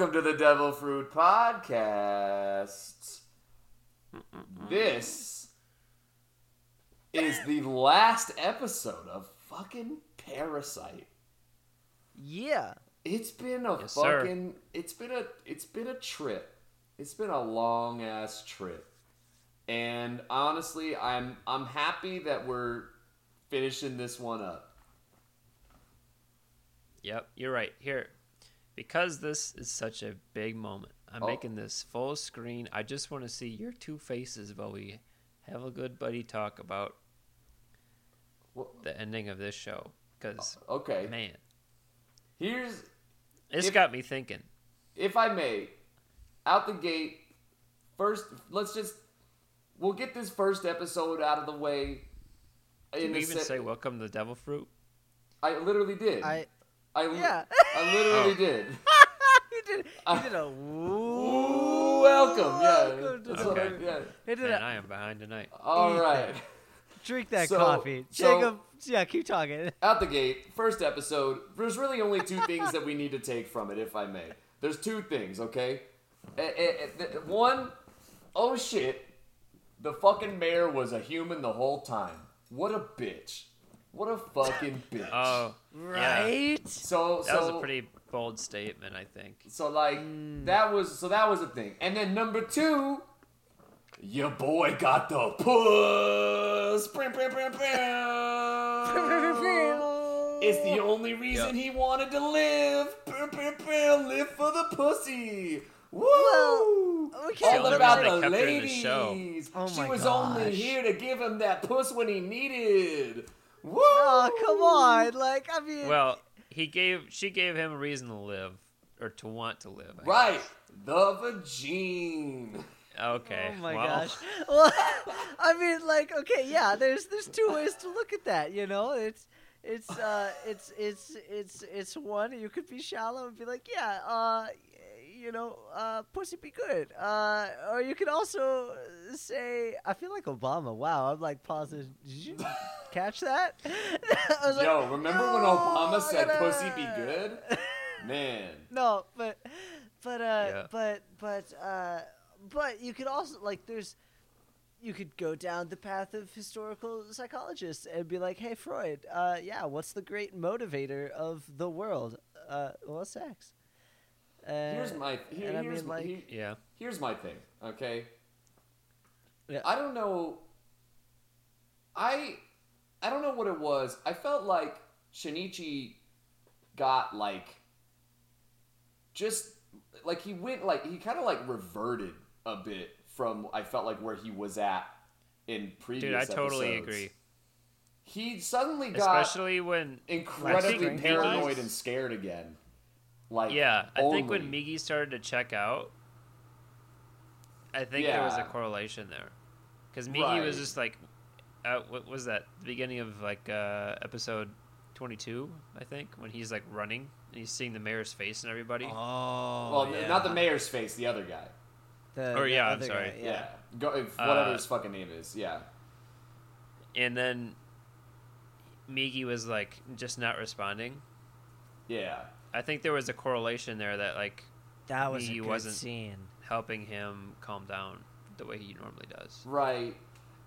Welcome to the Devil Fruit Podcast. This is the last episode of fucking Parasyte. Yeah. It's been a Yes, sir. fucking it's been a it's been a trip. It's been a long ass trip. And honestly, I'm I'm happy that we're finishing this one up. Yep, you're right. Here, because this is such a big moment, I'm Oh. making this full screen. I just want to see your two faces while we have a good buddy talk about Well, the ending of this show. Because, uh, okay. man, Here's it's If- got me thinking. if I may, out the gate, first, let's just, we'll get this first episode out of the way. Did In we a even se- say welcome to the Devil Fruit? I literally did. I I, li- yeah. I literally Oh. did. he did. He Uh, did a Ooh, welcome. Yeah. Welcome to That's I- Okay. yeah. He did Man, a I am behind tonight. All Eat right. drink that So- coffee. so- Jacob, yeah, keep talking. Out the gate, first episode. There's really only two things that we need to take from it, if I may. There's two things, okay? Eh, eh, eh, One, oh shit, the fucking mayor was a human the whole time. What a bitch. What a fucking bitch. Oh, yeah. Right? so That was a pretty bold statement, I think. so like hmm. that was so that was a thing. And then number two, your boy got the puss. It's the only reason he wanted to live. Live for the pussy. Woo! Well, okay, All but- about They the kept her in the show. Oh she my was only here to give him that puss when he needed. Woo! Oh, come on. Like, I mean, Well, he gave, she gave him a reason to live, or to want to live. I Right, the vagine. Okay. Oh my well, gosh. Well, I mean, like, okay, yeah. There's there's two ways to look at that. You know, it's it's uh it's it's it's it's one you could be shallow and be like, yeah, uh, you know, uh, pussy be good. Uh, or you could also say, I feel like Obama. Wow, I'm like pausing. Did you catch that? I was like, Yo, remember when "Yo, Obama said gonna-" pussy be good? Man. No, but but uh Yeah. but but uh but you could also like there's you could go down the path of historical psychologists and be like, "Hey Freud, uh yeah, what's the great motivator of the world? Uh well, sex." Uh, Here's my here, and I here's mean, my- like- here- Yeah. here's my thing, okay? Yeah. I don't know I I don't know what it was. I felt like Shinichi got like just like he went like he kind of like reverted a bit from I felt like where he was at in previous Dude, I totally episodes. agree. He suddenly got Especially when incredibly paranoid and scared again. Like Yeah, I think when. Migi started to check out, I think there was a correlation there, because Migi was just like, uh, what was that? The beginning of like uh, episode twenty-two, I think, when he's like running and he's seeing the mayor's face and everybody. Oh, well, yeah. not the mayor's face, the other guy. The- Or, the yeah, I'm sorry. guy, Yeah, Go, if whatever Uh, his fucking name is. Yeah, And then Migi was like just not responding. yeah. I think there was a correlation there that like That was a Migi good wasn't- scene. helping him calm down the way he normally does. Right.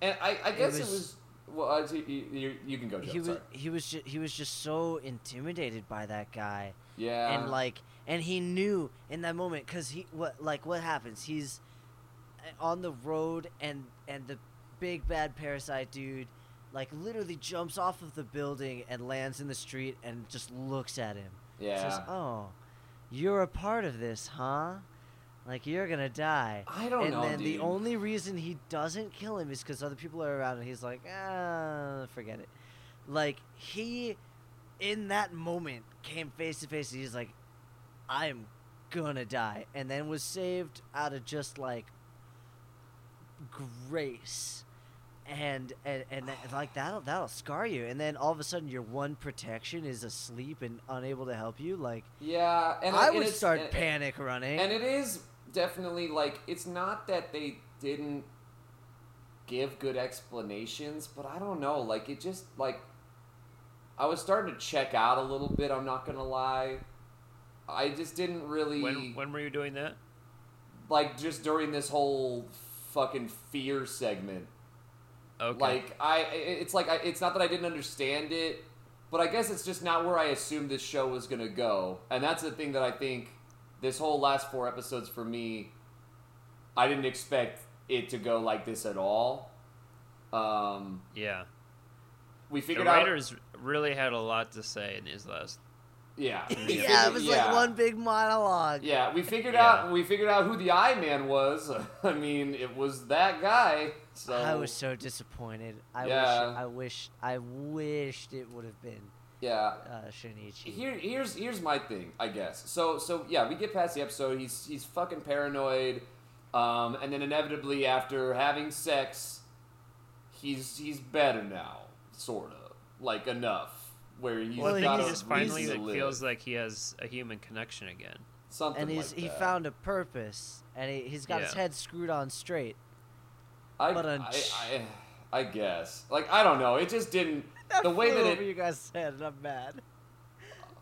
And I, I guess it was. was- well, uh, you, you, you can go, Joe. He was sorry. he was ju- he was just so intimidated by that guy. Yeah. and like and he knew in that moment because he what like what happens he's uh, on the road and and the big bad parasite dude like literally jumps off of the building and lands in the street and just looks at him yeah. says oh you're a part of this huh? Like you're gonna die. I don't and know, And then the only reason he doesn't kill him is because other people are around and he's like ah forget it. Like he in that moment came face to face and he's like i'm gonna die. And then was saved out of just like grace and and, and that- like that'll that'll scar you and then all of a sudden your one protection is asleep and unable to help you like yeah. And i and would start and- panic running And it is definitely like it's not that they didn't give good explanations, but I don't know. Like it just like I was starting to check out a little bit. I'm not gonna lie. I just didn't really When when were you doing that? like just during this whole fucking fear segment. Okay. Like I, it's like I, it's not that I didn't understand it, but I guess it's just not where I assumed this show was gonna go, and that's the thing that I think this whole last four episodes for me, I didn't expect it to go like this at all. Um, yeah. we figured out, the writers really had a lot to say in these last. Yeah, we yeah, figured- it was yeah. like one big monologue. Yeah, we figured Yeah. out we figured out who the Eye Man was. I mean, it was that guy. So I was so disappointed. I Yeah. wish I wish I wished it would have been yeah. uh, Shinichi. Here, here's here's my thing, I guess. So so yeah, we get past the episode. He's he's fucking paranoid, um, and then inevitably after having sex, he's he's better now, sort of like enough where he's Well, Well, got he a just finally reason to live. feels like he has a human connection again. something and he's like he found a purpose, and he, he's got his head screwed on straight. I, but I, un- I, I guess like I don't know. It just didn't the way flew that over it. you guys said, and I'm mad.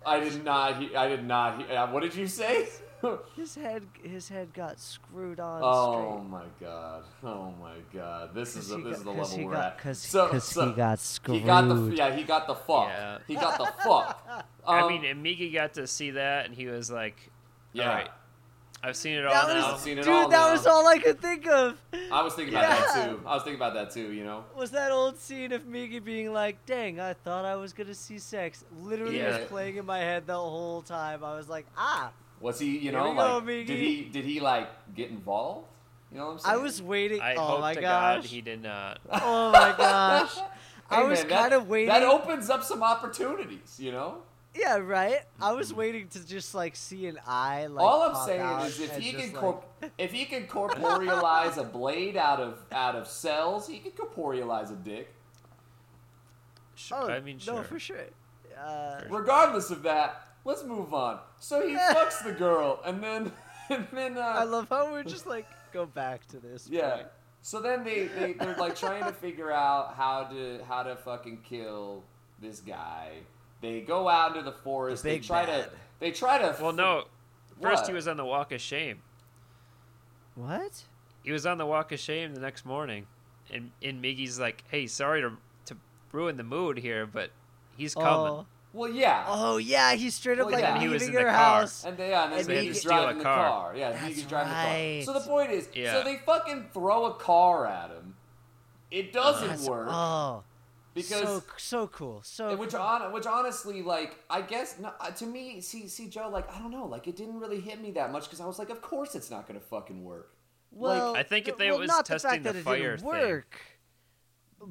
I did not. He, I did not. He, uh, what did you say? His head his head got screwed on Oh straight. my god! Oh my god! This is 'Cause he this is the the 'cause level he we're got- at. Cause, So- so he got screwed. He got the yeah. He got the fuck. Yeah. He got the fuck. I Um, mean, and Migi got to see that, and he was like, yeah. "All right, I've seen it all That now." I've seen it dude, all that now. was all I could think of. I was thinking about that too. I was thinking about that too. You know. Was that old scene of Migi being like, "Dang, I thought I was gonna see sex." Literally Yeah. was playing in my head the whole time. I was like, "Ah." Was he? You know, we go, like did he? Did he like get involved? You know what I'm saying? I was waiting. I oh hope my to gosh. God he did not. Oh my gosh. I was kind of waiting. That opens up some opportunities. You know. Yeah, right. I was waiting to just like see an eye. Like All I'm saying is, if he just, can like- if he can corporealize a blade out of out of cells, he can corporealize a dick. Sure, Oh, I mean, sure. no, for sure. Uh, Regardless of that, let's move on. So he fucks the girl, and then and then uh, I love how we're just like go back to this. Yeah. point. So then they, they they're like trying to figure out how to how to fucking kill this guy. They go out into the forest. they try bad. to they try to Well, no. First, What? he was on the walk of shame. What? He was on the walk of shame the next morning, and and Migi's like, "Hey, sorry to to ruin the mood here, but he's oh. coming." Oh. Well, yeah. Oh yeah, he's straight up Well, like yeah. He was leaving in the her car. house. And they, yeah, and then And they he just could steal driving a the car. car. Yeah, he That's could drive the car. So the point is, Yeah. so they fucking throw a car at him. It oh, doesn't That's- work Oh, because so so cool. So which cool. on which honestly like I guess no, uh, to me see see Joe like I don't know like it didn't really hit me that much because I was like of course it's not gonna fucking work. well, I think if they well, was not testing the, the fact that it fire didn't thing. work.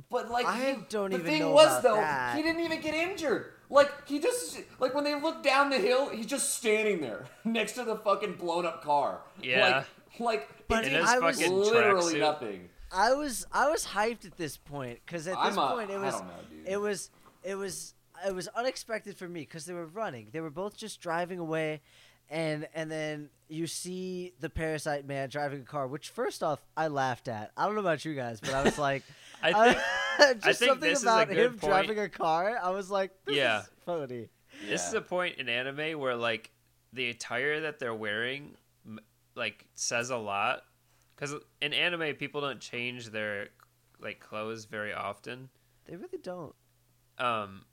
But like I he- don't the even thing know was about though that. he didn't even get injured. Like he just like when they look down the hill, he's just standing there next to the fucking blown up car. Yeah. Like, like But it In did was- fucking literally tracksuit. nothing. I was I was hyped at this point because at this a, point it was know, it was it was it was unexpected for me because they were running. They were both just driving away, and and then you see the parasite man driving a car. Which first off, I laughed at. I don't know about you guys, but I was like, I I- think just think something this is a about good him point. driving a car. I was like, this Yeah. is funny. this is a point in anime where like the attire that they're wearing like says a lot because in anime people don't change their like clothes very often. They really don't. Um,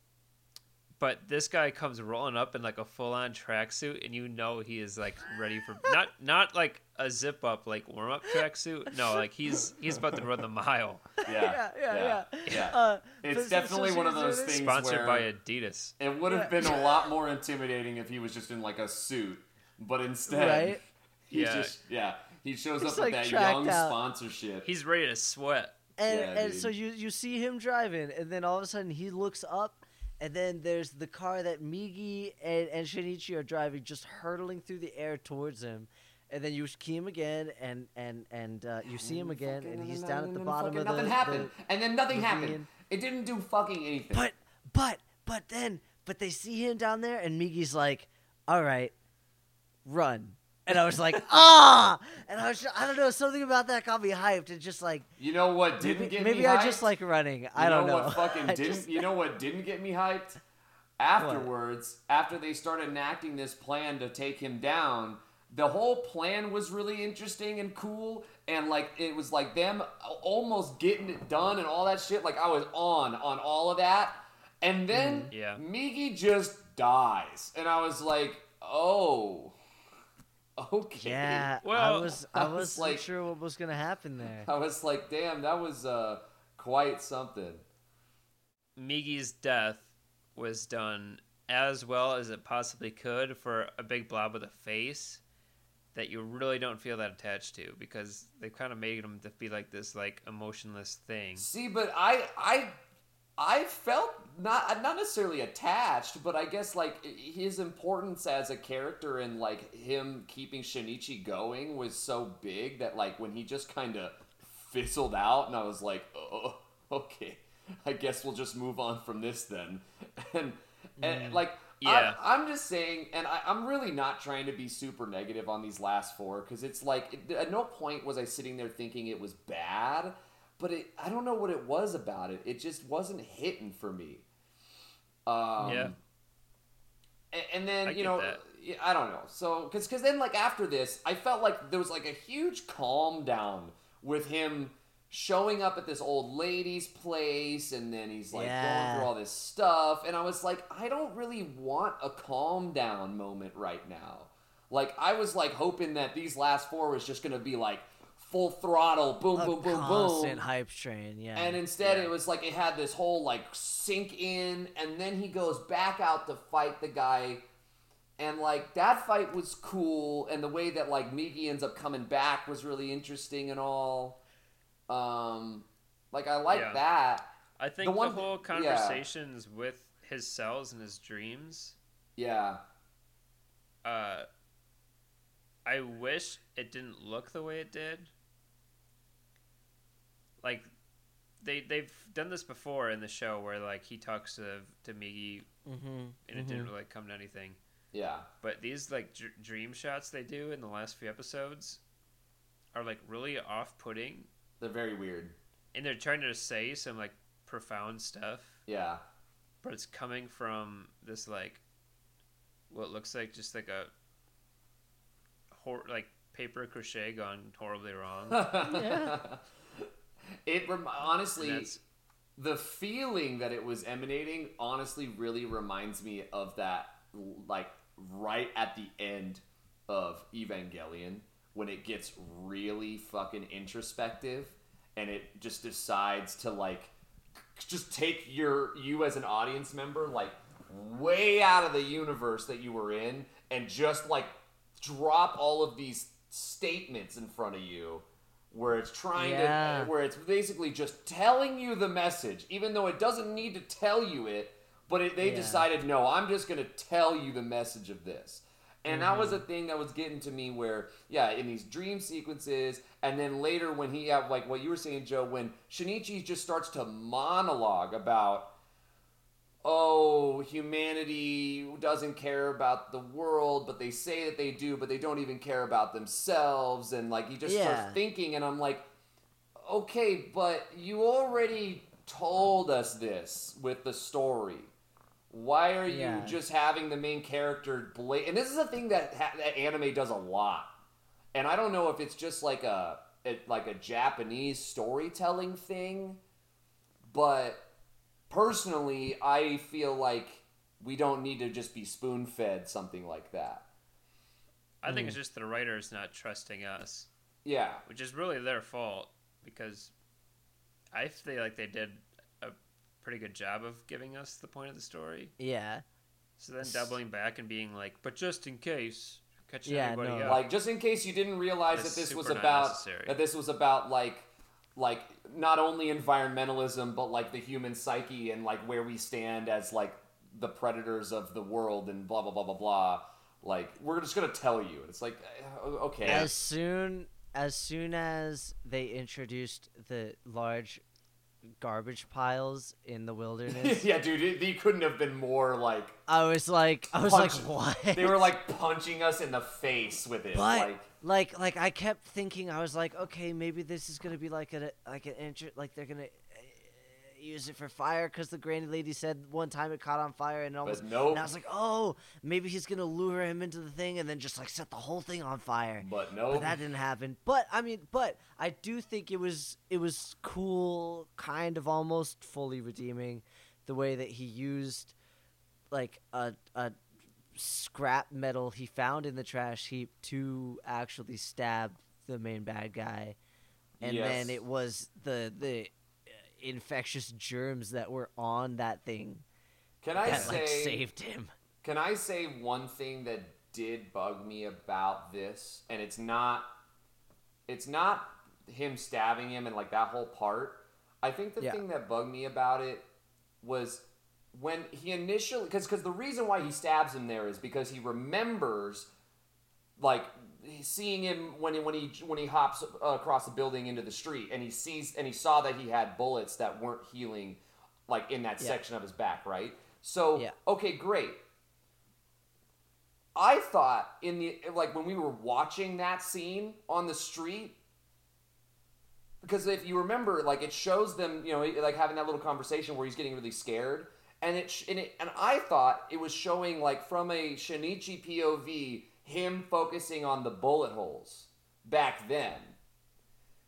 but this guy comes rolling up in like a full on tracksuit, and you know he is like ready for not not like a zip up like warm up tracksuit. No, like he's he's about to run the mile. yeah, yeah, yeah. yeah. Uh, It's definitely one of those things Sponsored where by Adidas. it would have Yeah. been a lot more intimidating if he was just in like a suit, but instead, Right? he's Yeah. just yeah, he shows He's, up with like, that young out. sponsorship. He's ready to sweat. and Yeah, and so you you see him driving, and then all of a sudden he looks up, and then there's the car that Migi and, and Shinichi are driving, just hurtling through the air towards him, and then you see him again, and and and uh, you see him again, and he's down at the bottom of the. And nothing the- happened, and then nothing happened. ravine. It didn't do fucking anything. but but but then but they see him down there, and Migi's like, "All right, run." And I was like, ah! And I was, I don't know, something about that got me hyped. And just like, you know what didn't maybe, get maybe me I hyped? just like running. You I don't know know. what fucking didn't. just- You know what didn't get me hyped? afterwards, after they started enacting this plan to take him down, the whole plan was really interesting and cool. And like it was like them almost getting it done and all that shit. Like I was on on all of that. And then Mm, yeah. Migi just dies. And I was like, oh. Okay. Yeah, I was I I was wasn't like- sure what was gonna happen there. I was like, damn, that was uh quite something. Migi's death was done as well as it possibly could for a big blob with a face that you really don't feel that attached to because they've kind of made him to be like this like emotionless thing. See, but I I I felt not not necessarily attached, but I guess like his importance as a character and like him keeping Shinichi going was so big that like when he just kind of fizzled out, and I was like, oh, okay, I guess we'll just move on from this then, and and mm. like. Yeah. I, I'm just saying, and I, I'm really not trying to be super negative on these last four because it's like it, at no point was I sitting there thinking it was bad, but it I don't know what it was about it. It just wasn't hitting for me. Um, Yeah. And, and then I you know, that. I don't know. So because because then like after this, I felt like there was like a huge calm down with him showing up at this old lady's place and then he's like going through all this stuff and I was like I don't really want a calm down moment right now. Like I was like hoping that these last four was just going to be like full throttle boom A boom boom constant boom hype train, yeah. and instead, Yeah. it was like it had this whole like sink in, and then he goes back out to fight the guy, and like that fight was cool, and the way that like Migi ends up coming back was really interesting and all. Um, like I like Yeah. that. I think the, one- whole yeah. conversations with his cells and his dreams. Yeah, Uh, I wish it didn't look the way it did. Like, they they've done this before in the show where like he talks to to Migi mm-hmm. and it didn't really come to anything. yeah, But these like dr- dream shots they do in the last few episodes are like really off-putting, they're very weird. and they're trying to say some like profound stuff, Yeah, but it's coming from this like what looks like just like a hor- like paper crochet gone horribly wrong. Yeah. It rem- honestly. The feeling that it was emanating honestly really reminds me of that like right at the end of Evangelion when it gets really fucking introspective and it just decides to like just take your you as an audience member like way out of the universe that you were in and just like drop all of these statements in front of you where it's trying Yeah. to where it's basically just telling you the message even though it doesn't need to tell you it but it, they Yeah. decided no i'm just going to tell you the message of this and that was mm-hmm. a thing that was getting to me where yeah in these dream sequences and then later when he had like what you were saying joe when shinichi just starts to monologue about oh, humanity doesn't care about the world, but they say that they do, but they don't even care about themselves. And like, he just Yeah. starts thinking, and I'm like, okay, but you already told us this with the story. Why are you Yeah. just having the main character bla And this is a thing that, ha- that anime does a lot. And I don't know if it's just like a, it, like a Japanese storytelling thing, but personally, I feel like we don't need to just be spoon fed something like that. I think it's Mm. just the writers not trusting us, Yeah. which is really their fault because I feel like they did a pretty good job of giving us the point of the story. Yeah. So then doubling back and being like, but just in case, catching Yeah, everybody no. up. Like just in case you didn't realize that this was about that this was about like like not only environmentalism but like the human psyche and like where we stand as like the predators of the world and blah blah blah blah blah. Like we're just gonna tell you. It's like uh, okay. As soon as soon as they introduced the large garbage piles in the wilderness, yeah, dude, it, they couldn't have been more like I was like, I was Punch- like, what? they were like punching us in the face with it. But like like like I kept thinking I was like okay maybe this is gonna be like a like an intro like they're gonna uh, use it for fire because the granny lady said one time it caught on fire and it almost. Nope. And I was like, oh, maybe he's gonna lure him into the thing and then just like set the whole thing on fire. But no. But that didn't happen. But I mean, but I do think it was it was cool, kind of almost fully redeeming, the way that he used like a a scrap metal he found in the trash heap to actually stab the main bad guy, and then it was the the uh, infectious germs that were on that thing Can I that say? like saved him. Can I say one thing that did bug me about this, and it's not, it's not him stabbing him and like that whole part. I think the Yeah. thing that bugged me about it was when he initially, because because the reason why he stabs him there is because he remembers, like seeing him when he when he when he hops across the building into the street, and he sees and he saw that he had bullets that weren't healing, like in that Yeah. section of his back, right? So Yeah. okay, great. I thought in the like when we were watching that scene on the street because if you remember like it shows them you know like having that little conversation where he's getting really scared and it, sh- and it and I thought it was showing like from a Shinichi POV him focusing on the bullet holes back then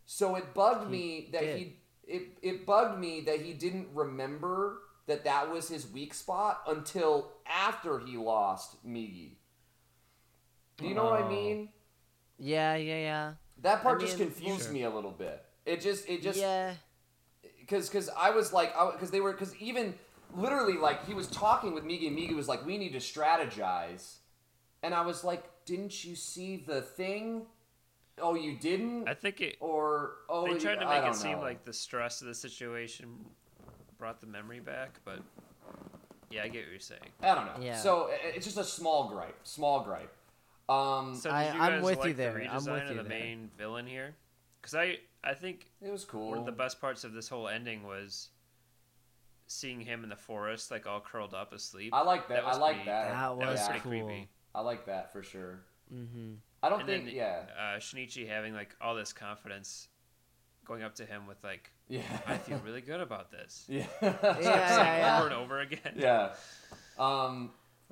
so it bugged He me that did. he it, it bugged me that he didn't remember that that was his weak spot until after he lost Migi. Do you know what I Oh. mean? Yeah, yeah, yeah. That part I just confused sure. me a little bit. It just it just yeah. because because I was like because they were because even literally like he was talking with Migi and Migi was like we need to strategize, and I was like didn't you see the thing? Oh, you didn't? I think it. or oh, They you- tried to make don't it seem know. like the stress of the situation brought the memory back, but yeah, I get what you're saying. I don't know. Yeah. So it's just a small gripe. Small gripe. Um, So did I- you I'm guys with you like there. the I'm with redesign you of the there. main villain here? Because I I think it was cool. one of the best parts of this whole ending was seeing him in the forest, like all curled up asleep. I like that. That I was like pretty- that. That that was was pretty cool. creepy. I like that for sure. Mm-hmm. I don't And think. then, yeah. Uh, Shinichi having like all this confidence, going up to him with like, Yeah. "I feel really good about this." yeah. Yeah, yeah. over and over again. yeah. Um,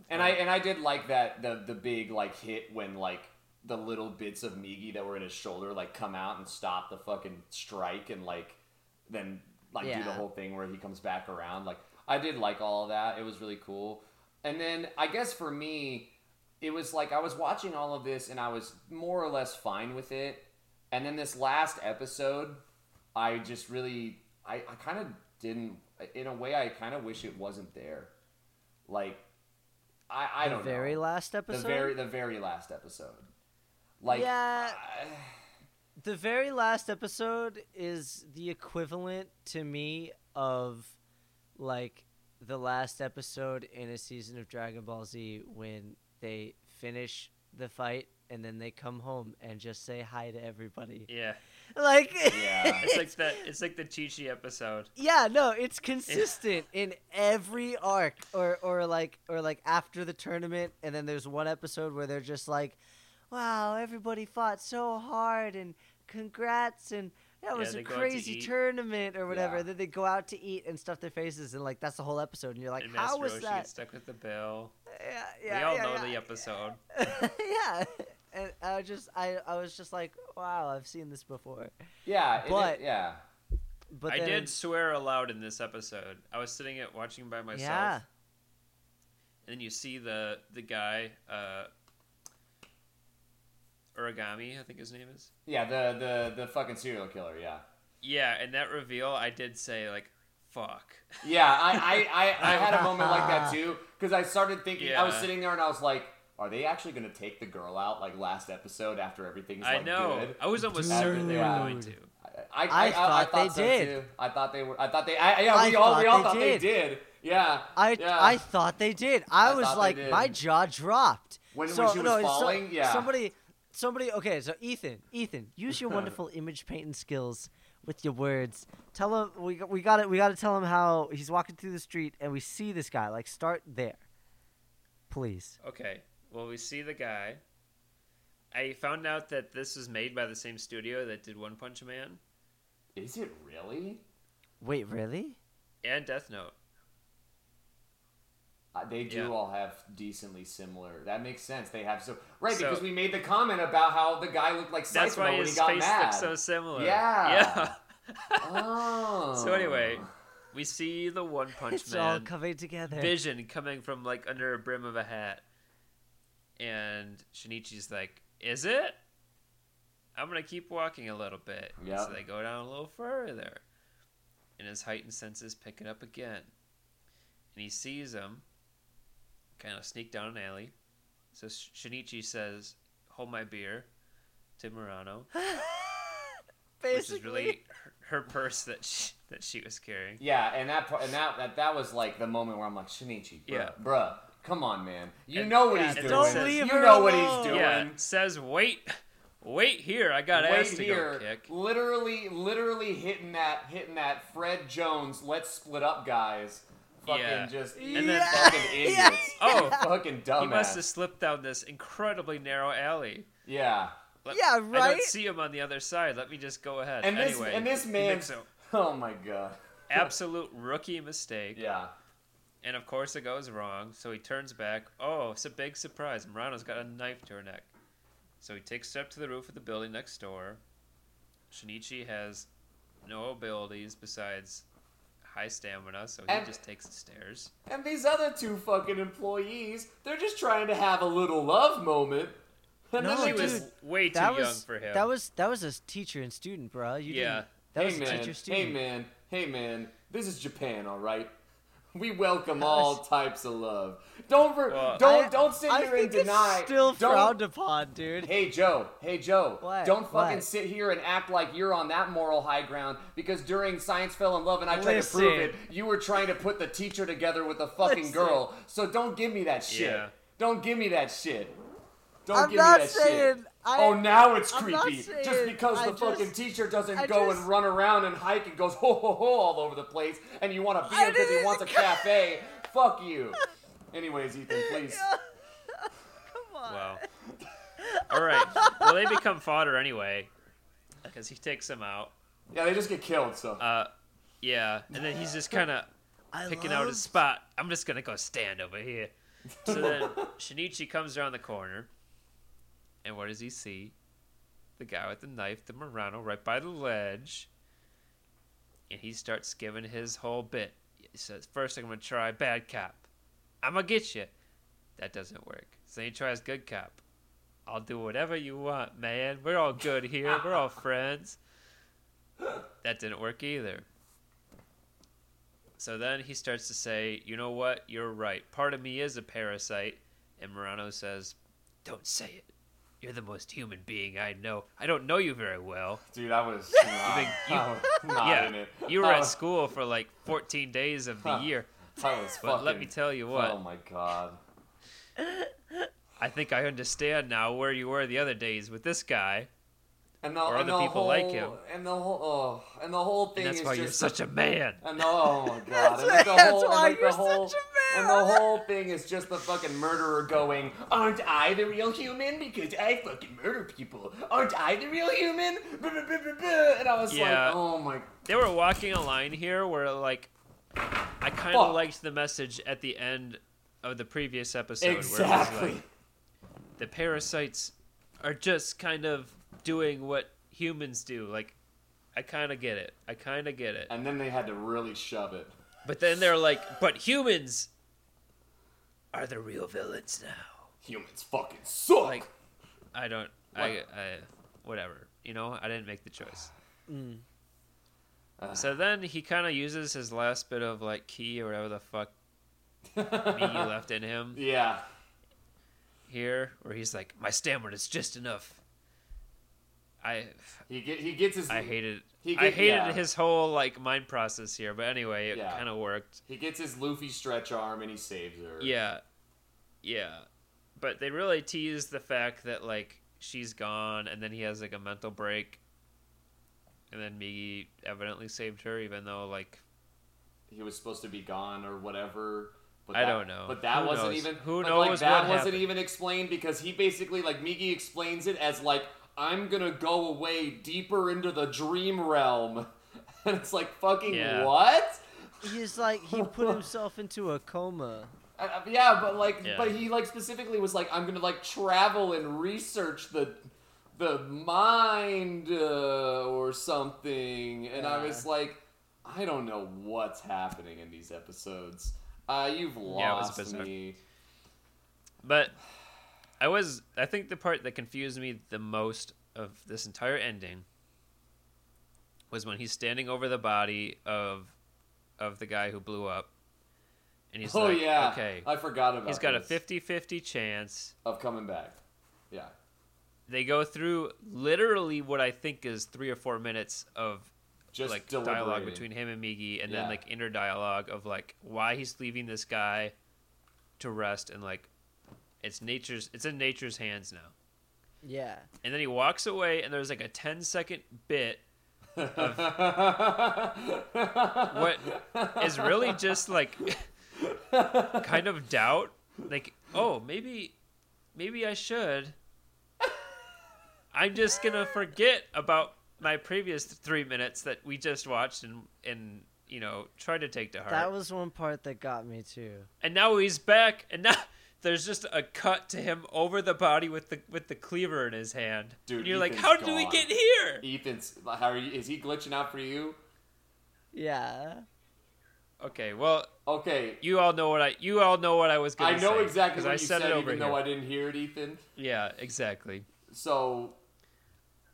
and I and I did like that the the big like hit when like the little bits of Migi that were in his shoulder like come out and stop the fucking strike and like then like do the whole thing where he comes back around. Like I did like all of that. It was really cool. And then I guess for me, it was like I was watching all of this and I was more or less fine with it. And then this last episode, I just really I, I kind of didn't in a way I kind of wish it wasn't there. Like I I the don't very know. last episode. the very the very last episode. Like Yeah. I- the very last episode is the equivalent to me of like the last episode in a season of Dragon Ball Z when they finish the fight and then they come home and just say hi to everybody. Yeah, Like Yeah. it's like that. It's like the Chi Chi episode. Yeah, no, it's consistent in every arc or or like or like after the tournament and then there's one episode where they're just like, "Wow, everybody fought so hard and congrats and that Yeah, was they a go out to crazy tournament or whatever." Yeah. Then they go out to eat and stuff their faces and like that's the whole episode and you're like, and "How Master was Roshi that?" gets stuck with the bill. Yeah, yeah, we all yeah, know yeah. the episode. yeah. And I just I I was just like, "Wow, I've seen this before." yeah, it- But- yeah. But I then, did swear aloud in this episode. I was sitting it watching by myself. Yeah. And then you see the the guy, uh, Origami, I think his name is. Yeah, the the the fucking serial killer, yeah. Yeah, and that reveal, I did say like, "Fuck." Yeah, I, I, I, I had a moment like that too because I started thinking. I was sitting there and I was like, "Are they actually going to take the girl out like last episode after everything's I like know. good?" I was almost Dude. certain they were going to. I, I, I I, thought they so, did. Too. I thought they were. I thought they. I, yeah, I we all we thought all they thought they did. did. Yeah. I yeah. I thought they did. I, I was like, my jaw dropped. When- so, when she was no, so- falling? Yeah. Somebody, somebody. Okay, so Ethan, Ethan, use your wonderful image painting skills with your words. Tell him we got- we got to we got to tell him how he's walking through the street and we see this guy. Like, start there, please. Okay. Well, we see the guy. I found out that this was made by the same studio that did One Punch Man. Is it really? Wait, really? and Death Note. Uh, they do Yeah. all have decently similar. That makes sense. They have so right So- because we made the comment about how the guy looked like That's Saitama why when his he got face mad. looks so similar. Yeah. Yeah. oh. So anyway, we see the One Punch It's all coming together. vision coming from like under a brim of a hat, and Shinichi's like, "Is it? I'm gonna keep walking a little bit." Yep. So they go down a little further, and his heightened senses pick it up again, and he sees him kind of sneak down an alley. So Sh- Shinichi says, "Hold my beer," to Murano, which Basically, is really her, her purse that she, that she was carrying. Yeah, and that and that, that that was like the moment where I'm like, Shinichi, bruh, Yeah. bruh, come on, man. You And- know what yeah, he's doing. don't leave you her know what he's doing. Yeah, says, "Wait, wait here. I got Wait ass to here, go kick." literally, literally hitting that, hitting that Fred Jones. Let's split up, guys. Fucking Yeah. just And then- fucking Yeah. idiots. Oh, fucking dumbass. He must have slipped down this incredibly narrow alley. Yeah. Let- Yeah, I right? don't see him on the other side. Let me just go ahead. And this anyway, and this he man. makes a Oh my god. absolute rookie mistake. Yeah. And of course it goes wrong. So he turns back. Oh, it's a big surprise. Murano's got a knife to her neck. So he takes a step to the roof of the building next door. Shinichi has no abilities besides high stamina, so he And- just takes the stairs. And these other two fucking employees, they're just trying to have a little love moment. And No, then they She was just, way too that young was for him. that was that was a teacher and student, bro. You Yeah. didn't. That hey was a man, teacher hey man, hey man, this is Japan, all right. We welcome That all types of love. Don't ver- Well- don't I- don't sit I here and think deny. It's still don't, frowned upon, dude. Hey Joe, hey Joe, What? don't fucking What? sit here and act like you're on that moral high ground because during Science Fell in Love and I tried to prove it, Listen. you were trying to put the teacher together with the fucking Listen. girl. So don't give me that shit. Yeah. Don't give me that shit. Don't I'm give me that saying. shit. I, oh, now it's I'm creepy. just because I the fucking just- teacher doesn't I go just- and run around and hike and goes ho ho ho all over the place, and you want a I beer because he wants a cafe. Fuck you. Anyways, Ethan, please. Come on. Wow. All right. Well, they become fodder anyway, because he takes them out. Yeah, they just get killed. So Uh, yeah, and then he's just kind of I picking out his spot. I'm just gonna go stand over here. So then Shinichi comes around the corner, and what does he see? The guy with the knife, the Murano, right by the ledge. And he starts giving his whole bit. He says, First, I'm gonna try bad cop. I'm gonna get you. That doesn't work. So he tries good cop. I'll do whatever you want, man. We're all good here. We're all friends. That didn't work either. So then he starts to say, You know what? You're right. Part of me is a parasite. And Murano says, Don't say it. You're the most human being I know. I don't know you very well. dude, I was not, you- I was not yeah, in it. you were at school for like 14 days of the Huh. year. I was But let me tell you what. Oh my god. I think I understand now where you were the other days with this guy. And the, Or and other the people whole, like him. And the whole, oh, and the whole thing And that's is why just you're such a man. And the, oh my god. That's and the whole, that's and why like you're the whole, such a man. And the whole thing is just the fucking murderer going, Aren't I the real human? Because I fucking murder people. Aren't I the real human? And I was Yeah. like, oh my. They were walking a line here where, like, I kind of liked the message at the end of the previous episode. Where it was Exactly. like, the parasites are just kind of doing what humans do. Like, I kind of get it. I kind of get it. And then they had to really shove it. But then they're like, but humans are the real villains now. Humans fucking suck. Like, I don't. I, I. Whatever. You know, I didn't make the choice. Mm. Uh, So then he kind of uses his last bit of like key or whatever the fuck Migi left in him yeah. here, where he's like, my stamina's just enough. I He get he gets his I hated He I hated yeah. his whole like mind process here, but anyway, it Yeah. kind of worked. he gets his Luffy stretch arm and he saves her. Yeah, yeah, but they really tease the fact that like she's gone, and then he has like a mental break, and then Migi evidently saved her, even though like he was supposed to be gone or whatever. But I don't know. But that Who wasn't knows? even. Who knows Like, that what wasn't happened? even explained because he basically like Migi explains it as like I'm gonna go away deeper into the dream realm, and it's like fucking Yeah. what? he's like he put himself into a coma. I- I- yeah, but like, Yeah. but he like specifically was like, I'm gonna like travel and research the the mind uh, or something, and I was like, I don't know what's happening in these episodes. Uh, you've Yeah, it was lost bizarre. me. But I was I think the part that confused me the most of this entire ending was when he's standing over the body of of the guy who blew up. And he's oh like, yeah, okay, I forgot about. he's got a this, 50-50 chance. of coming back. Yeah, They go through literally what I think is 3 or 4 minutes of just like dialogue between him and Migi, and Yeah. then like inner dialogue of like why he's leaving this guy to rest, and like it's nature's it's in nature's hands now. Yeah. And then he walks away, and there's like a 10 second bit of what is really just like kind of doubt, like oh maybe maybe I should. I'm just gonna forget about my previous three minutes that we just watched and and you know try to take to heart. That was one part that got me too. and now he's back, and now there's just a cut to him over the body with the with the cleaver in his hand. Dude, and you're like, Ethan's how did we get here? Ethan's how are you? Is he glitching out for you? Yeah. Okay, well, Okay, you all know what I you all know what I was gonna say. I know exactly exactly 'cause what I you said said, it over even here. though I didn't hear it, Ethan. Yeah, exactly. So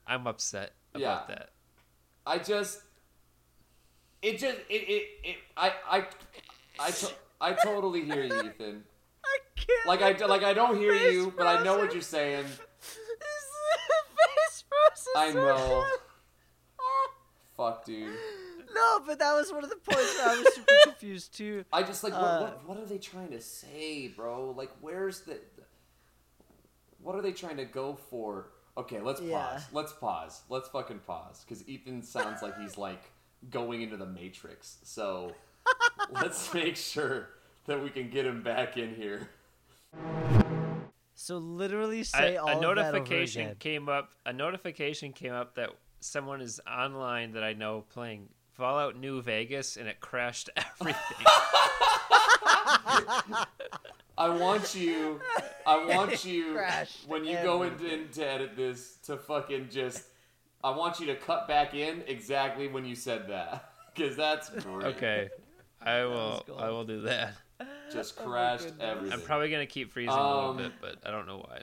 I'm upset about Yeah. that. I just, it just, it, it, it I, I, I, to, I totally hear you, Ethan. Can't. Like I, like I don't hear you, but I know what you're saying. Face frozen I know. Fuck, dude. No, but that was one of the points where I was super confused too. I just like, what, Uh, what, what are they trying to say, bro? Like, where's the, what are they trying to go for? Okay, let's Yeah. pause. Let's pause. Let's fucking pause because Ethan sounds like he's like going into the Matrix. So let's make sure that we can get him back in here. So literally I, say all a of that over notification again. came up. A notification came up that someone is online that I know playing Fallout New Vegas, and it crashed everything. I want you. I want you Crashed when you go in, in to edit this to fucking just. I want you to cut back in exactly when you said that because that's great. okay, I will. gold. I will do that. Just Oh crashed goodness. everything. I'm probably gonna keep freezing a Um, little bit, but I don't know why.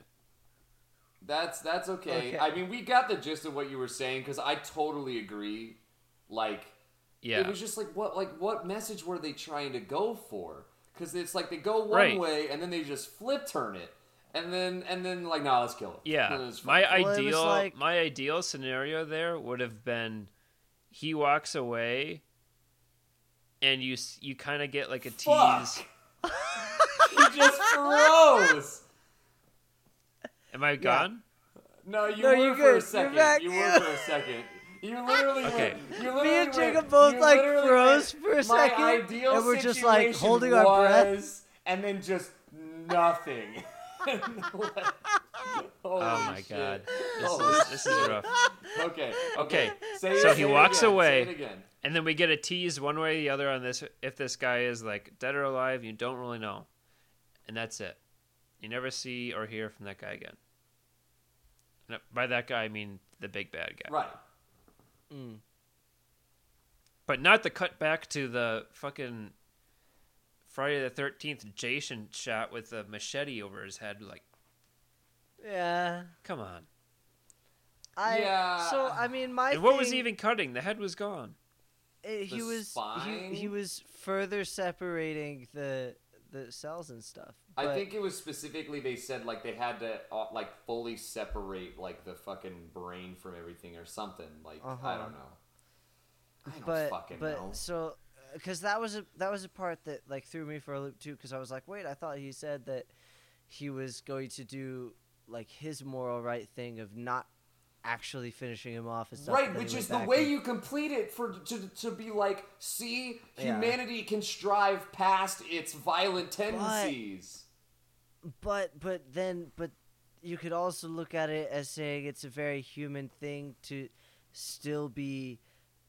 That's that's okay. Okay. I mean, we got the gist of what you were saying because I totally agree. Like, Yeah, it was just like what like what message were they trying to go for? Because it's like they go one Right. way and then they just flip turn it, and then and then like, nah, let's kill him. Yeah, it's my. Well, ideal like- my ideal scenario there would have been he walks away, and you you kind of get like a Fuck. tease. he just froze. Am I gone? No, you No, were you're for good. a You're second. back. You were for a second. You literally Okay. went. You Me and Jacob went- both you like literally froze went, for a My second, ideal and we're just like situation holding our breath. was- and then just nothing. Oh my shit. god, this Holy is this is rough. Okay. Okay, Say it, so say he it walks again, away. Say it again. And then we get a tease one way or the other on this if this guy is like dead or alive, you don't really know. And that's it. You never see or hear from that guy again. And by that guy I mean the big bad guy. Right. Mm. But not the cut back to the fucking Friday the thirteenth Jason shot with a machete over his head, like, Yeah. come on. I Yeah. so I mean my and what was thing- he even cutting? The head was gone. Eh, he was he, spine? he was further separating the the cells and stuff. I think it was specifically they said like they had to uh, like fully separate like the fucking brain from everything or something. Like I Uh-huh. don't know. I don't but fucking but know. so because that was a that was a part that like threw me for a loop too because I was like wait I thought he said that he was going to do like his moral right thing of not actually finishing him off and stuff Right, which is the way and- you complete it for to, to be like, see, Yeah. humanity can strive past its violent tendencies. but but then but you could also look at it as saying it's a very human thing to still be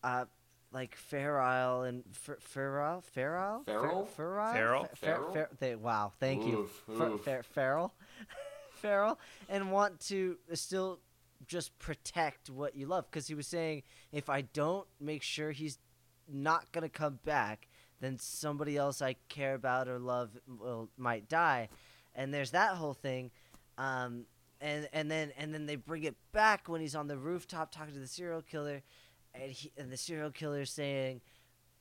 uh like Feral and Fer- Feral, Feral, Feral? Feral, Feral? Feral? Fer- they, wow, thank you, Oof, Fer- Fer- Feral, Feral, and want to still just protect what you love because he was saying if I don't make sure he's not gonna come back, then somebody else I care about or love will might die, and there's that whole thing, um, and and then and then they bring it back when he's on the rooftop talking to the serial killer, and he and the serial killer saying.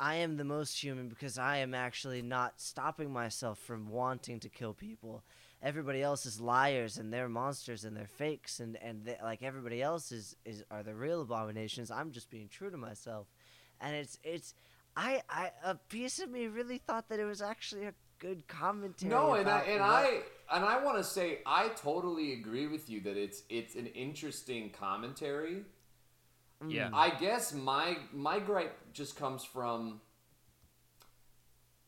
I am the most human because I am actually not stopping myself from wanting to kill people. Everybody else is liars and they're monsters and they're fakes and and they, like everybody else is is are the real abominations. I'm just being true to myself, and it's it's I I a piece of me really thought that it was actually a good commentary. No, and I, and what- I and I want to say I totally agree with you that it's it's an interesting commentary. Mm. Yeah. I guess my my gripe just comes from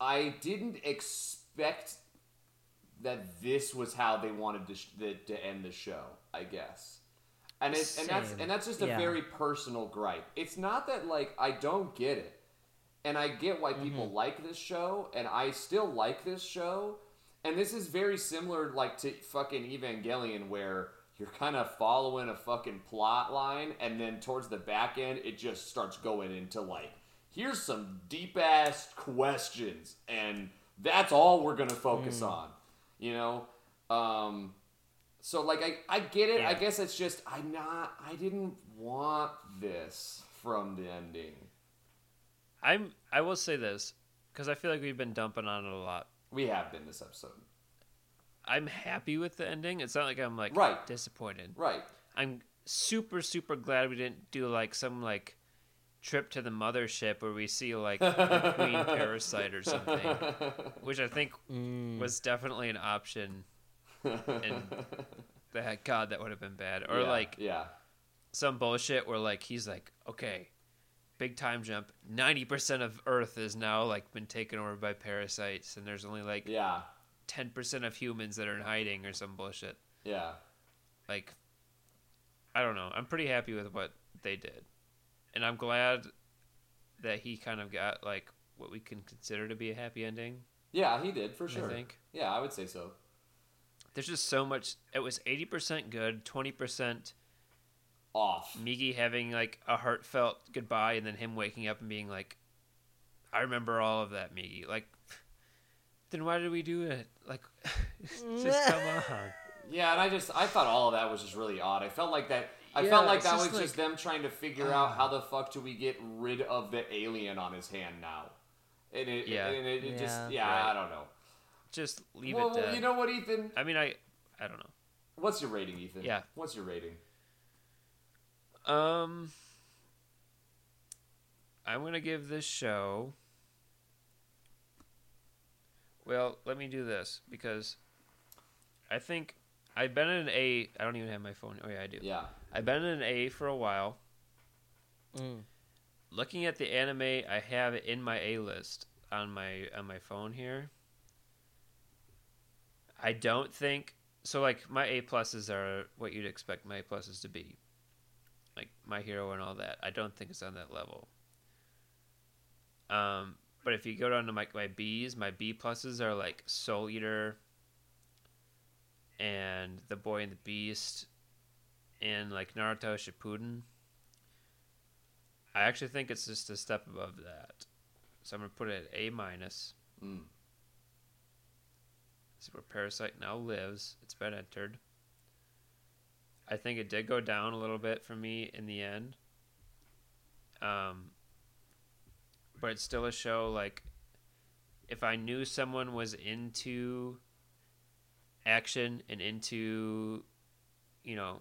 I didn't expect that this was how they wanted to, sh- the, to end the show. I guess, and it, and that's and that's just a Yeah. very personal gripe. It's not that like I don't get it, and I get why people Mm-hmm. like this show, and I still like this show. And this is very similar, like to fucking Evangelion, where you're kind of following a fucking plot line, and then towards the back end, it just starts going into like, here's some deep ass questions, and that's all we're gonna focus Mm. on, you know. Um, so like, I I get it. I guess it's just I'm not. I didn't want this from the ending. I'm. I will say this because I feel like we've been dumping on it a lot. We have been this episode, I'm happy with the ending. It's not like I'm like Right. disappointed. right? I'm super super glad we didn't do like some like trip to the mothership where we see like the queen parasite or something, which I think Mm. was definitely an option. And that God, that would have been bad. Or Yeah, like yeah. some bullshit where like he's like, okay, big time jump. Ninety percent of Earth is now like been taken over by parasites, and there's only like Yeah, ten percent of humans that are in hiding or some bullshit. yeah, Like, I don't know. I'm pretty happy with what they did, and I'm glad that he kind of got like what we can consider to be a happy ending. yeah. He did for sure. I think Yeah, I would say so. there's just so much. It was eighty percent good, twenty percent Off. Migi having like a heartfelt goodbye, and then him waking up and being like, "I remember all of that, Migi." Like, then why did we do it? Like, just come on. Yeah, and I just I thought all of that was just really odd. I felt like that. I Yeah, felt like it's that was just just them trying to figure out how the fuck do we get rid of the alien on his hand now. And it, Yeah. and it, it just Yeah. yeah, Right. I don't know. Just leave well, it dead. you know what, Ethan? I mean, I, I don't know. What's your rating, Ethan? Yeah. What's your rating? Um, I'm gonna give this show. Well, let me do this because I think I've been in an A. I don't even have my phone. Oh yeah, I do. Yeah. I've been in an A for a while. Mm. Looking at the anime, I have it in my A list on my on my phone here. I don't think so. Like my A pluses are what you'd expect my A pluses to be, like my hero and all that. I don't think it's on that level. Um, but if you go down to my my B's, my B pluses are like Soul Eater, and the Boy and the Beast, and like Naruto Shippuden. I actually think it's just a step above that. So I'm gonna put it at A minus. Mm. This is where Parasyte now lives. It's been entered. I think it did go down a little bit for me in the end. Um, but it's still a show like if I knew someone was into action and into you know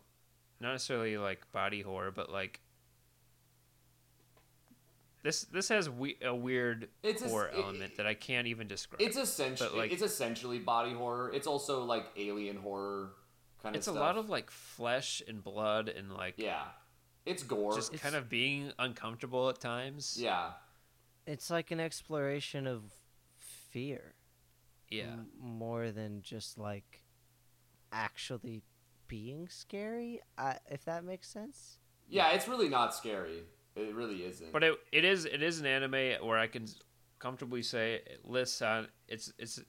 not necessarily like body horror but like this this has we- a weird It's a- horror it- element that I can't even describe. It's essentially like- it's essentially body horror. It's also like alien horror kind it's of It's a lot of like flesh and blood and like yeah. It's gore. just It's- kind of being uncomfortable at times. yeah. It's like an exploration of fear. Yeah. m- more than just like actually being scary. I, if that makes sense. Yeah, it's really not scary. It really isn't. But it, it is it is an anime where I can comfortably say it lists on it's it's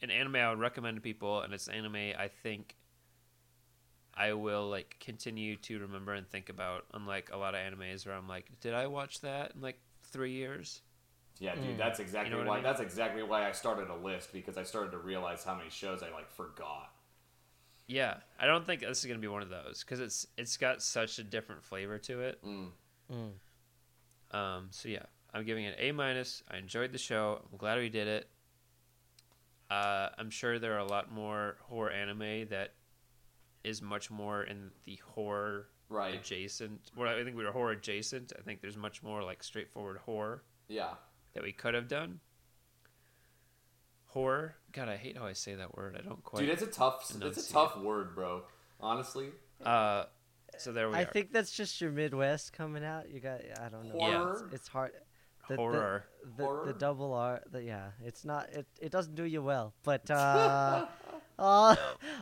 an anime I would recommend to people, and it's an anime I think I will like continue to remember and think about. Unlike a lot of animes where I'm like, did I watch that in like three years? Yeah, dude, Mm. that's exactly what I why. mean? That's exactly why I started a list because I started to realize how many shows I like forgot. Yeah, I don't think this is gonna be one of those because it's it's got such a different flavor to it. Mm. Mm. Um, so yeah, I'm giving it A minus. I enjoyed the show. I'm glad we did it. Uh, I'm sure there are a lot more horror anime that is much more in the horror Right. adjacent. Well, I think we were horror adjacent. I think there's much more like straightforward horror Yeah. That we could have done. Horror. God, I hate how I say that word. I don't quite. Dude, it's a tough. It's a enunciate. tough word, bro. Honestly. uh, so there we go. I are. think that's just your Midwest coming out. You got I don't know. Horror? It's, it's hard. The, the- horror. The, Horror? the double R. The, yeah, it's not. It, it doesn't do you well. But uh, all,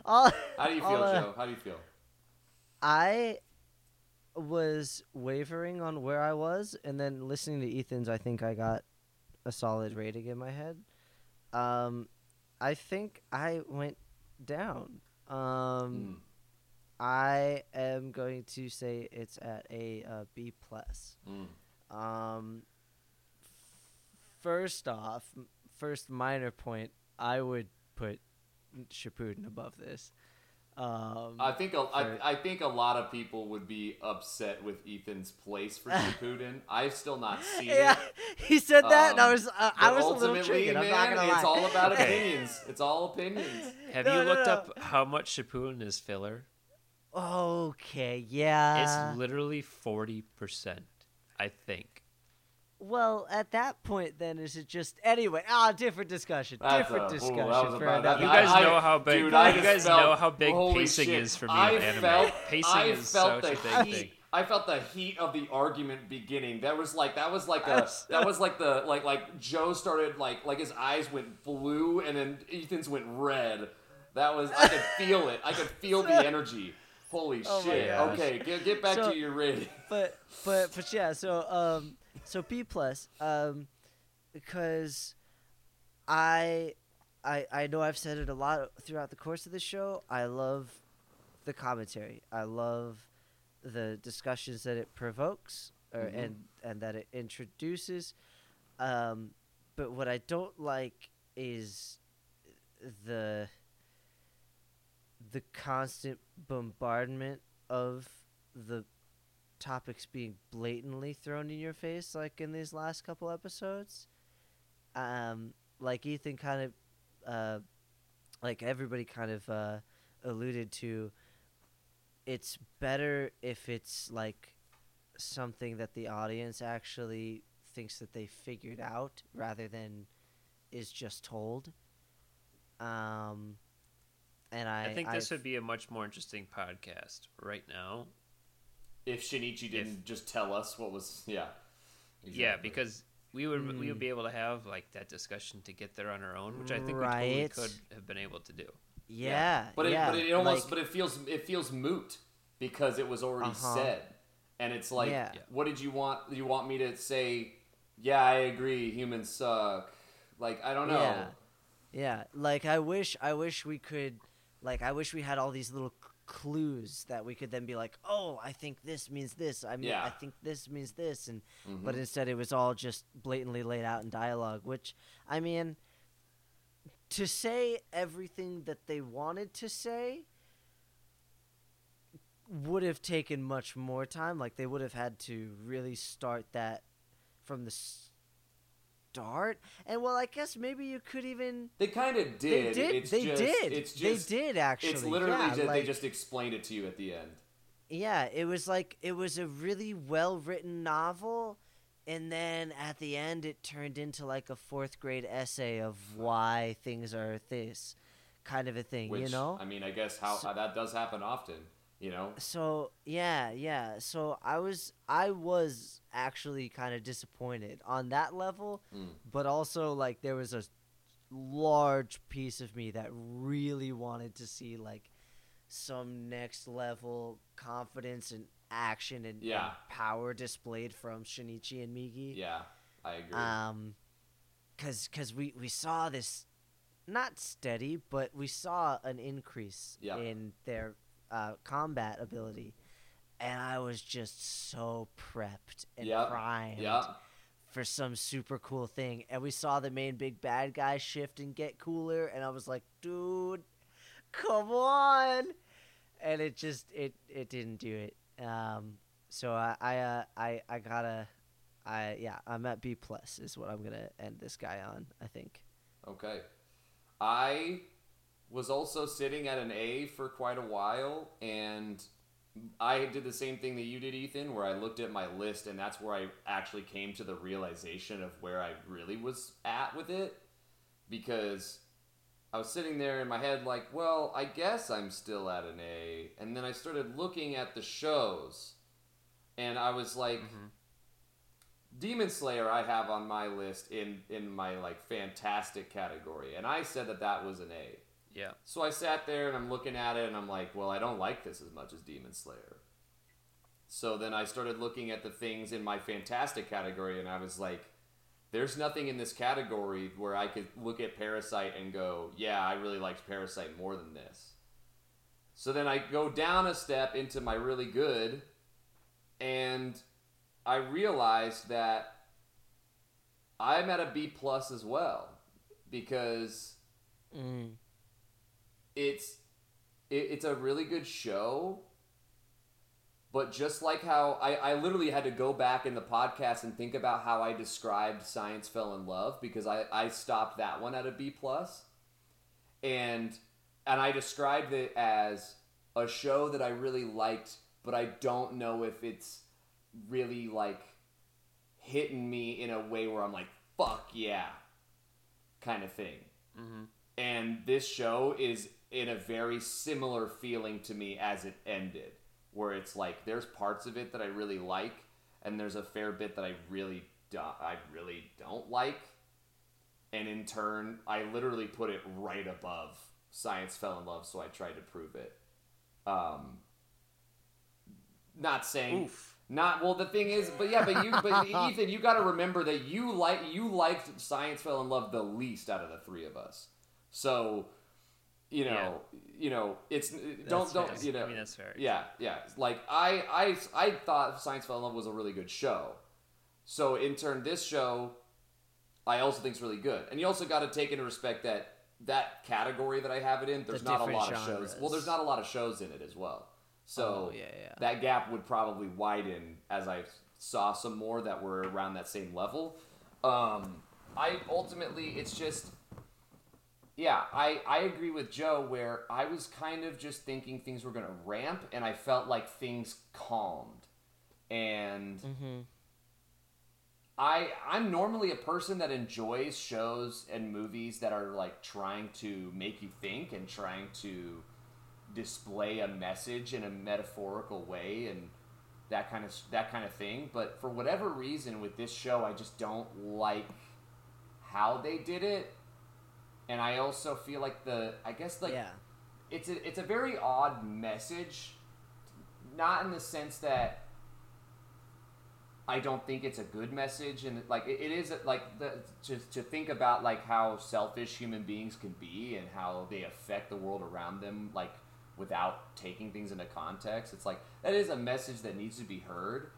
all, How do you all, feel, uh, Joe? How do you feel? I was wavering on where I was, and then listening to Ethan's, I think I got a solid rating in my head. Um, I think I went down. Um, Mm. I am going to say it's at a uh, B plus. Mm. Um, first off, first minor point, I would put Shippuden above this. Um, I think a, for- I, I think a lot of people would be upset with Ethan's place for Shippuden. I've still not seen yeah, it. he said that, and I Um, was uh, I but was a little ultimately, triggered. I'm not gonna lie. it's all about opinions. It's all opinions. Have No, you no, looked no. up how much Shippuden is filler? Okay, yeah. it's literally forty percent, I think. Well, at that point, then is it just anyway? Ah, different discussion. That's different a- discussion that was for about- that- You guys I- know how big. dude, I you guys felt- know how big pacing shit. is for me I with anime. Felt, pacing I is felt such the a big heat. thing. I felt the heat of the argument beginning. That was like that was like a that was like the like like Joe started like like his eyes went blue and then Ethan's went red. That was I could feel it. I could feel the energy. Holy Oh shit. Okay, get, get back So- to your rating. but but but yeah so um so b plus um because i i i know i've said it a lot throughout the course of the show. I love the commentary. I love the discussions that it provokes or Mhm. and and that it introduces. Um but what i don't like is the the constant bombardment of the topics being blatantly thrown in your face like in these last couple episodes um like ethan kind of uh like everybody kind of uh alluded to it's better if it's like something that the audience actually thinks that they figured out rather than is just told um and i I think this I've- would be a much more interesting podcast right now. If Shinichi didn't just tell us what was yeah. Yeah, because we would we Mm. would be able to have like that discussion to get there on our own, which I think we totally could have been able to do. yeah But it, yeah, but it almost like- but it feels it feels moot because it was already Uh-huh. said, and it's like, Yeah. Yeah. what did you want? You want me to say? Yeah, I agree. Humans suck. Like I don't know. Yeah. Yeah, like I wish I wish we could like I wish we had all these little c- clues that we could then be like, "Oh, I think this means this. I mean, I think this means this." And Mhm. but instead it was all just blatantly laid out in dialogue, which I mean to say everything that they wanted to say would have taken much more time. Like they would have had to really start that from the start. And well, I guess maybe you could even they kind of did. they did. It's they just, did. It's just, they did actually. It's literally yeah, just, they just explained it to you at the end. yeah. It was like it was a really well written novel, and then at the end it turned into like a fourth grade essay of why things are this kind of a thing. Which you know. I mean, I guess how So- that does happen often. You know. So yeah, yeah. So I was I was actually kind of disappointed on that level, Mm. but also like there was a large piece of me that really wanted to see like some next level confidence and action and, Yeah. and power displayed from Shinichi and Migi. Yeah, I agree. Um, cause, cause we, we saw this, not steady, but we saw an increase Yeah. in their uh, combat ability, and I was just so prepped and Yep. primed yeah, for some super cool thing. And we saw the main big bad guy shift and get cooler, and I was like, dude, come on! And it just it it didn't do it. Um, so I I uh, I I gotta. I yeah, I'm at B plus is what I'm gonna end this guy on. I think. okay. I was also sitting at an A for quite a while, and I did the same thing that you did, Ethan, where I looked at my list, and that's where I actually came to the realization of where I really was at with it, because I was sitting there in my head like, well, I guess I'm still at an A, and then I started looking at the shows, and I was like. Mm-hmm. Demon Slayer I have on my list in in my like fantastic category, and I said that that was an A. Yeah. So I sat there and I'm looking at it and I'm like, well, I don't like this as much as Demon Slayer. So then I started looking at the things in my fantastic category and I was like, there's nothing in this category where I could look at Parasyte and go, yeah, I really liked Parasyte more than this. So then I go down a step into my really good and I realized that I'm at a B plus as well because Mm. It's it, it's a really good show but just like how I, I literally had to go back in the podcast and think about how i described science fell in love because i, I stopped that one at a b plus and and i described it as a show that i really liked but i don't know if it's really like hitting me in a way where i'm like fuck yeah kind of thing Mm-hmm. and this show is in a very similar feeling to me as it ended where it's like there's parts of it that i really like and there's a fair bit that i really do- i really don't like and in turn i literally put it right above science fell in love so i tried to prove it um not saying Oof. not well. The thing is, but yeah, but you, but Ethan, you got to remember that you like you liked Science Fell in Love the least out of the three of us. So, you know, you know, it's don't That's don't fair. you know. I mean, that's fair. Yeah, yeah. Like I, I, I thought Science Fell in Love was a really good show. So in turn, this show, I also think is really good. And you also got to take into respect that that category that I have it in, there's not a lot of shows. Well, there's not a lot of shows in it as well. So Oh, yeah, yeah. that gap would probably widen as I saw some more that were around that same level. Um, I ultimately, it's just, yeah, I, I agree with Joe where I was kind of just thinking things were going to ramp and I felt like things calmed. And Mm-hmm. I I'm normally a person that enjoys shows and movies that are like trying to make you think and trying to display a message in a metaphorical way and that kind of that kind of thing. But for whatever reason with this show, I just don't like how they did it. And I also feel like the I guess like yeah. it's a it's a very odd message, not in the sense that I don't think it's a good message, and like it, it is like the to to think about like how selfish human beings can be and how they affect the world around them, like without taking things into context. It's like that is a message that needs to be heard,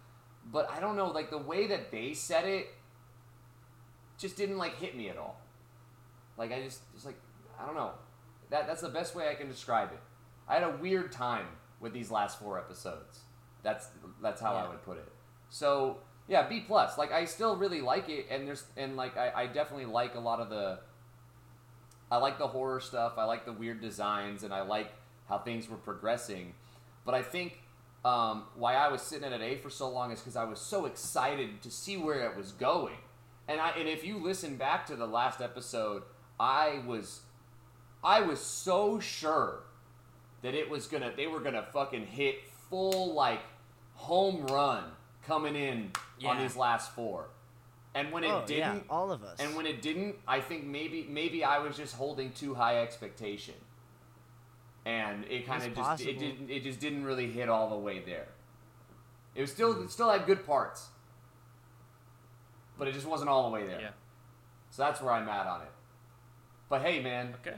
but I don't know, like the way that they said it, just didn't like hit me at all. Like I just just like I don't know. That that's the best way I can describe it. I had a weird time with these last four episodes. That's that's how I would put it. So yeah, B plus. Like I still really like it, and there's and like I, I definitely like a lot of the. I like the horror stuff. I like the weird designs, and I like how things were progressing. But I think um, why I was sitting at an A for so long is because I was so excited to see where it was going. And I and if you listen back to the last episode, I was I was so sure that it was gonna they were gonna fucking hit full like home run coming in on Yeah. these last four. And when it oh, didn't all of us. and when it didn't, I think maybe maybe I was just holding too high expectation. And it kind of just possible. it didn't it just didn't really hit all the way there. It was still it still had good parts, but it just wasn't all the way there. Yeah. So that's where I'm at on it. But hey, man, Okay.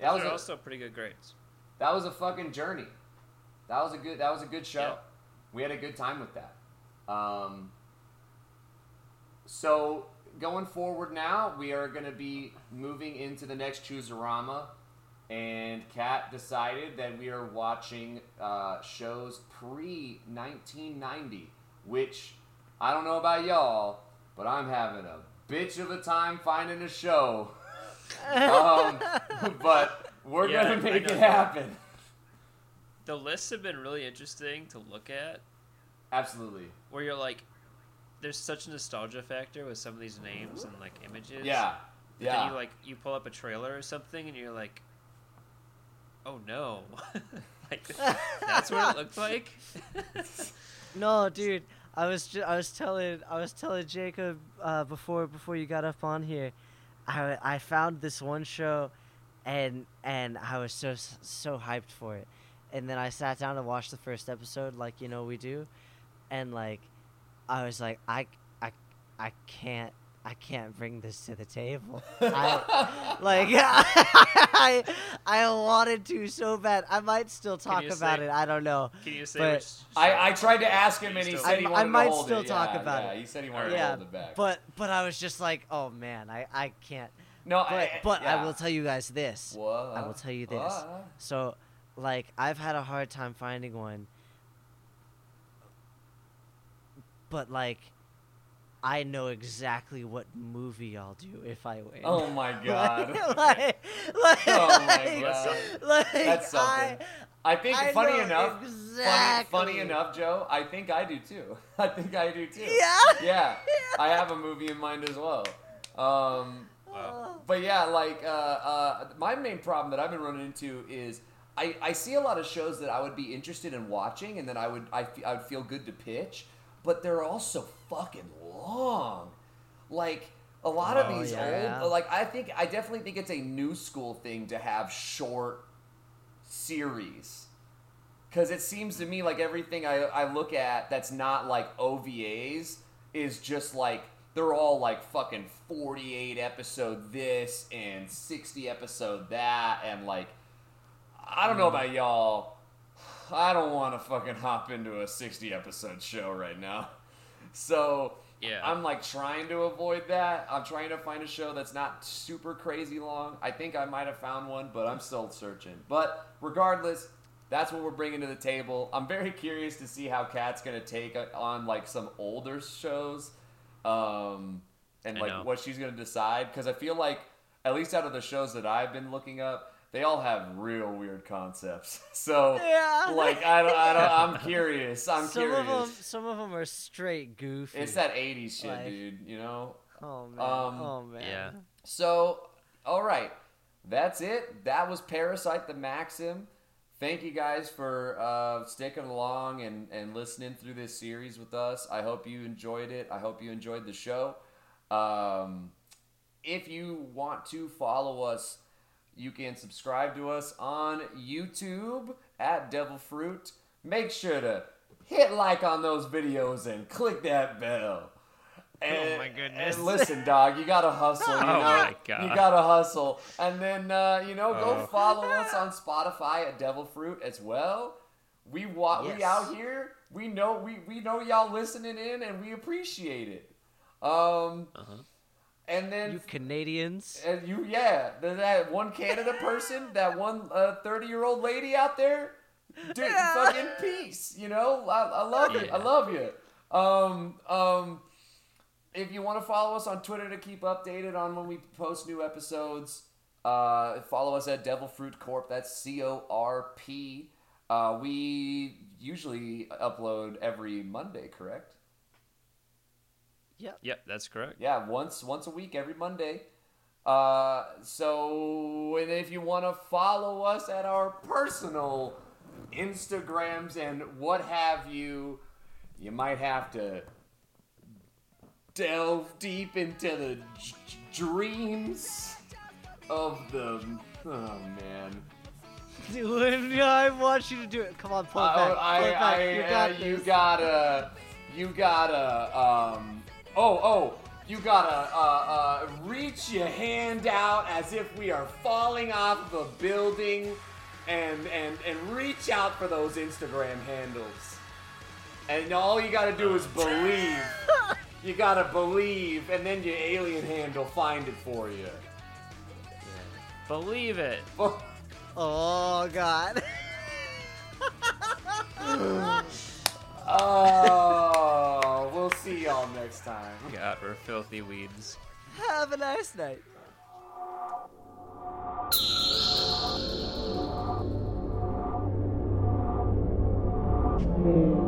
that Those was a, also pretty good grades. that was a fucking journey. That was a good that was a good show. Yeah. We had a good time with that. Um, so going forward now, we are going to be moving into the next Chooserama, and Kat decided that we are watching uh, shows pre 1990, which I don't know about y'all, but I'm having a bitch of a time finding a show. um, but we're Yeah, gonna make it happen. The lists have been really interesting to look at, Absolutely. where you're like, there's such a nostalgia factor with some of these names and like images. Yeah. But Yeah. Then you like you pull up a trailer or something and you're like, oh no, like that's what it looked like. No, dude. I was ju- I was telling I was telling Jacob uh, before before you got up on here. I I found this one show, and and I was so so hyped for it, and then I sat down to watch the first episode like you know we do, and like, I was like I I I can't I can't bring this to the table. I, like I, I wanted to so bad. I might still talk about say- it. I don't know. Can you say But- which? I, I tried to ask him and he Still- said he I- I wanted might to hold still it. talk yeah, about yeah, it. He said he wanted Yeah, to hold it back. But but I was just like, oh man, I I can't. no, But I, but yeah. I will tell you guys this. What? I will tell you this. What? So like I've had a hard time finding one. But like I know exactly what movie I'll do if I win. Oh my god. like, like, Oh my like, God. like, That's something. I, I think I funny enough, exactly. funny, funny enough, Joe. I think I do too. I think I do too. Yeah. Yeah. I have a movie in mind as well. Um, Wow. But yeah, like uh, uh, my main problem that I've been running into is I, I see a lot of shows that I would be interested in watching and that I would I, I would feel good to pitch, but they're all so fucking long. Like a lot of Oh, these yeah. old like I think I definitely think it's a new school thing to have short series. Cause it seems to me like everything I, I look at that's not like OVAs is just like they're all like fucking 48 episode this and 60 episode that and like I don't know mm. about y'all. I don't want to fucking hop into a 60 episode show right now. So Yeah. I'm like trying to avoid that. I'm trying to find a show that's not super crazy long. I think I might have found one, but I'm still searching. But regardless, that's what we're bringing to the table. I'm very curious to see how Kat's gonna take on like some older shows, um, and like what she's gonna decide. Because I feel like at least out of the shows that I've been looking up, they all have real weird concepts. So Yeah. like I don't, I don't I'm curious. I'm some curious. of them, some of them are straight goofy. It's that 80s shit, Like- dude, you know? Oh man. um, oh man. Yeah. So, all right. That's it. That was Parasyte the Maxim. Thank you guys for uh, sticking along and, and listening through this series with us. I hope you enjoyed it. I hope you enjoyed the show. Um, if you want to follow us, you can subscribe to us on YouTube at Devil Fruit. Make sure to hit like on those videos and click that bell. And, my goodness. And listen, dog, you gotta hustle. You Oh know, my God. you gotta hustle, and then uh, you know, go Oh. follow us on Spotify at Devil Fruit as well. We wa- we out here. We know we we know y'all listening in, and we appreciate it. Um, Uh-huh. And then You Canadians. and you, yeah, there's that one Canada person, that one thirty year old lady out there, dude, Yeah. fucking peace. You know, I, I love it. I love you. Um, um, if you want to follow us on Twitter to keep updated on when we post new episodes, uh, follow us at Devil Fruit Corp. That's C O R P. Uh, we usually upload every Monday, correct? Yep. Yep, that's correct. Yeah, once once a week, every Monday. Uh, so, and if you want to follow us at our personal Instagrams and what have you, you might have to delve deep into the d- dreams of the. Oh man. When I want you to do it. Come on, pull it Uh, back. Pull it back. I, you uh, got you this. gotta, you gotta, um, oh, oh, you gotta, uh, uh, reach your hand out as if we are falling off of a building, and and and reach out for those Instagram handles, and all you gotta do is believe. you gotta believe, and then your alien hand will find it for you. Believe it. Oh God. Oh, we'll see y'all next time. God, we're filthy weeds. Have a nice night. Mm-hmm.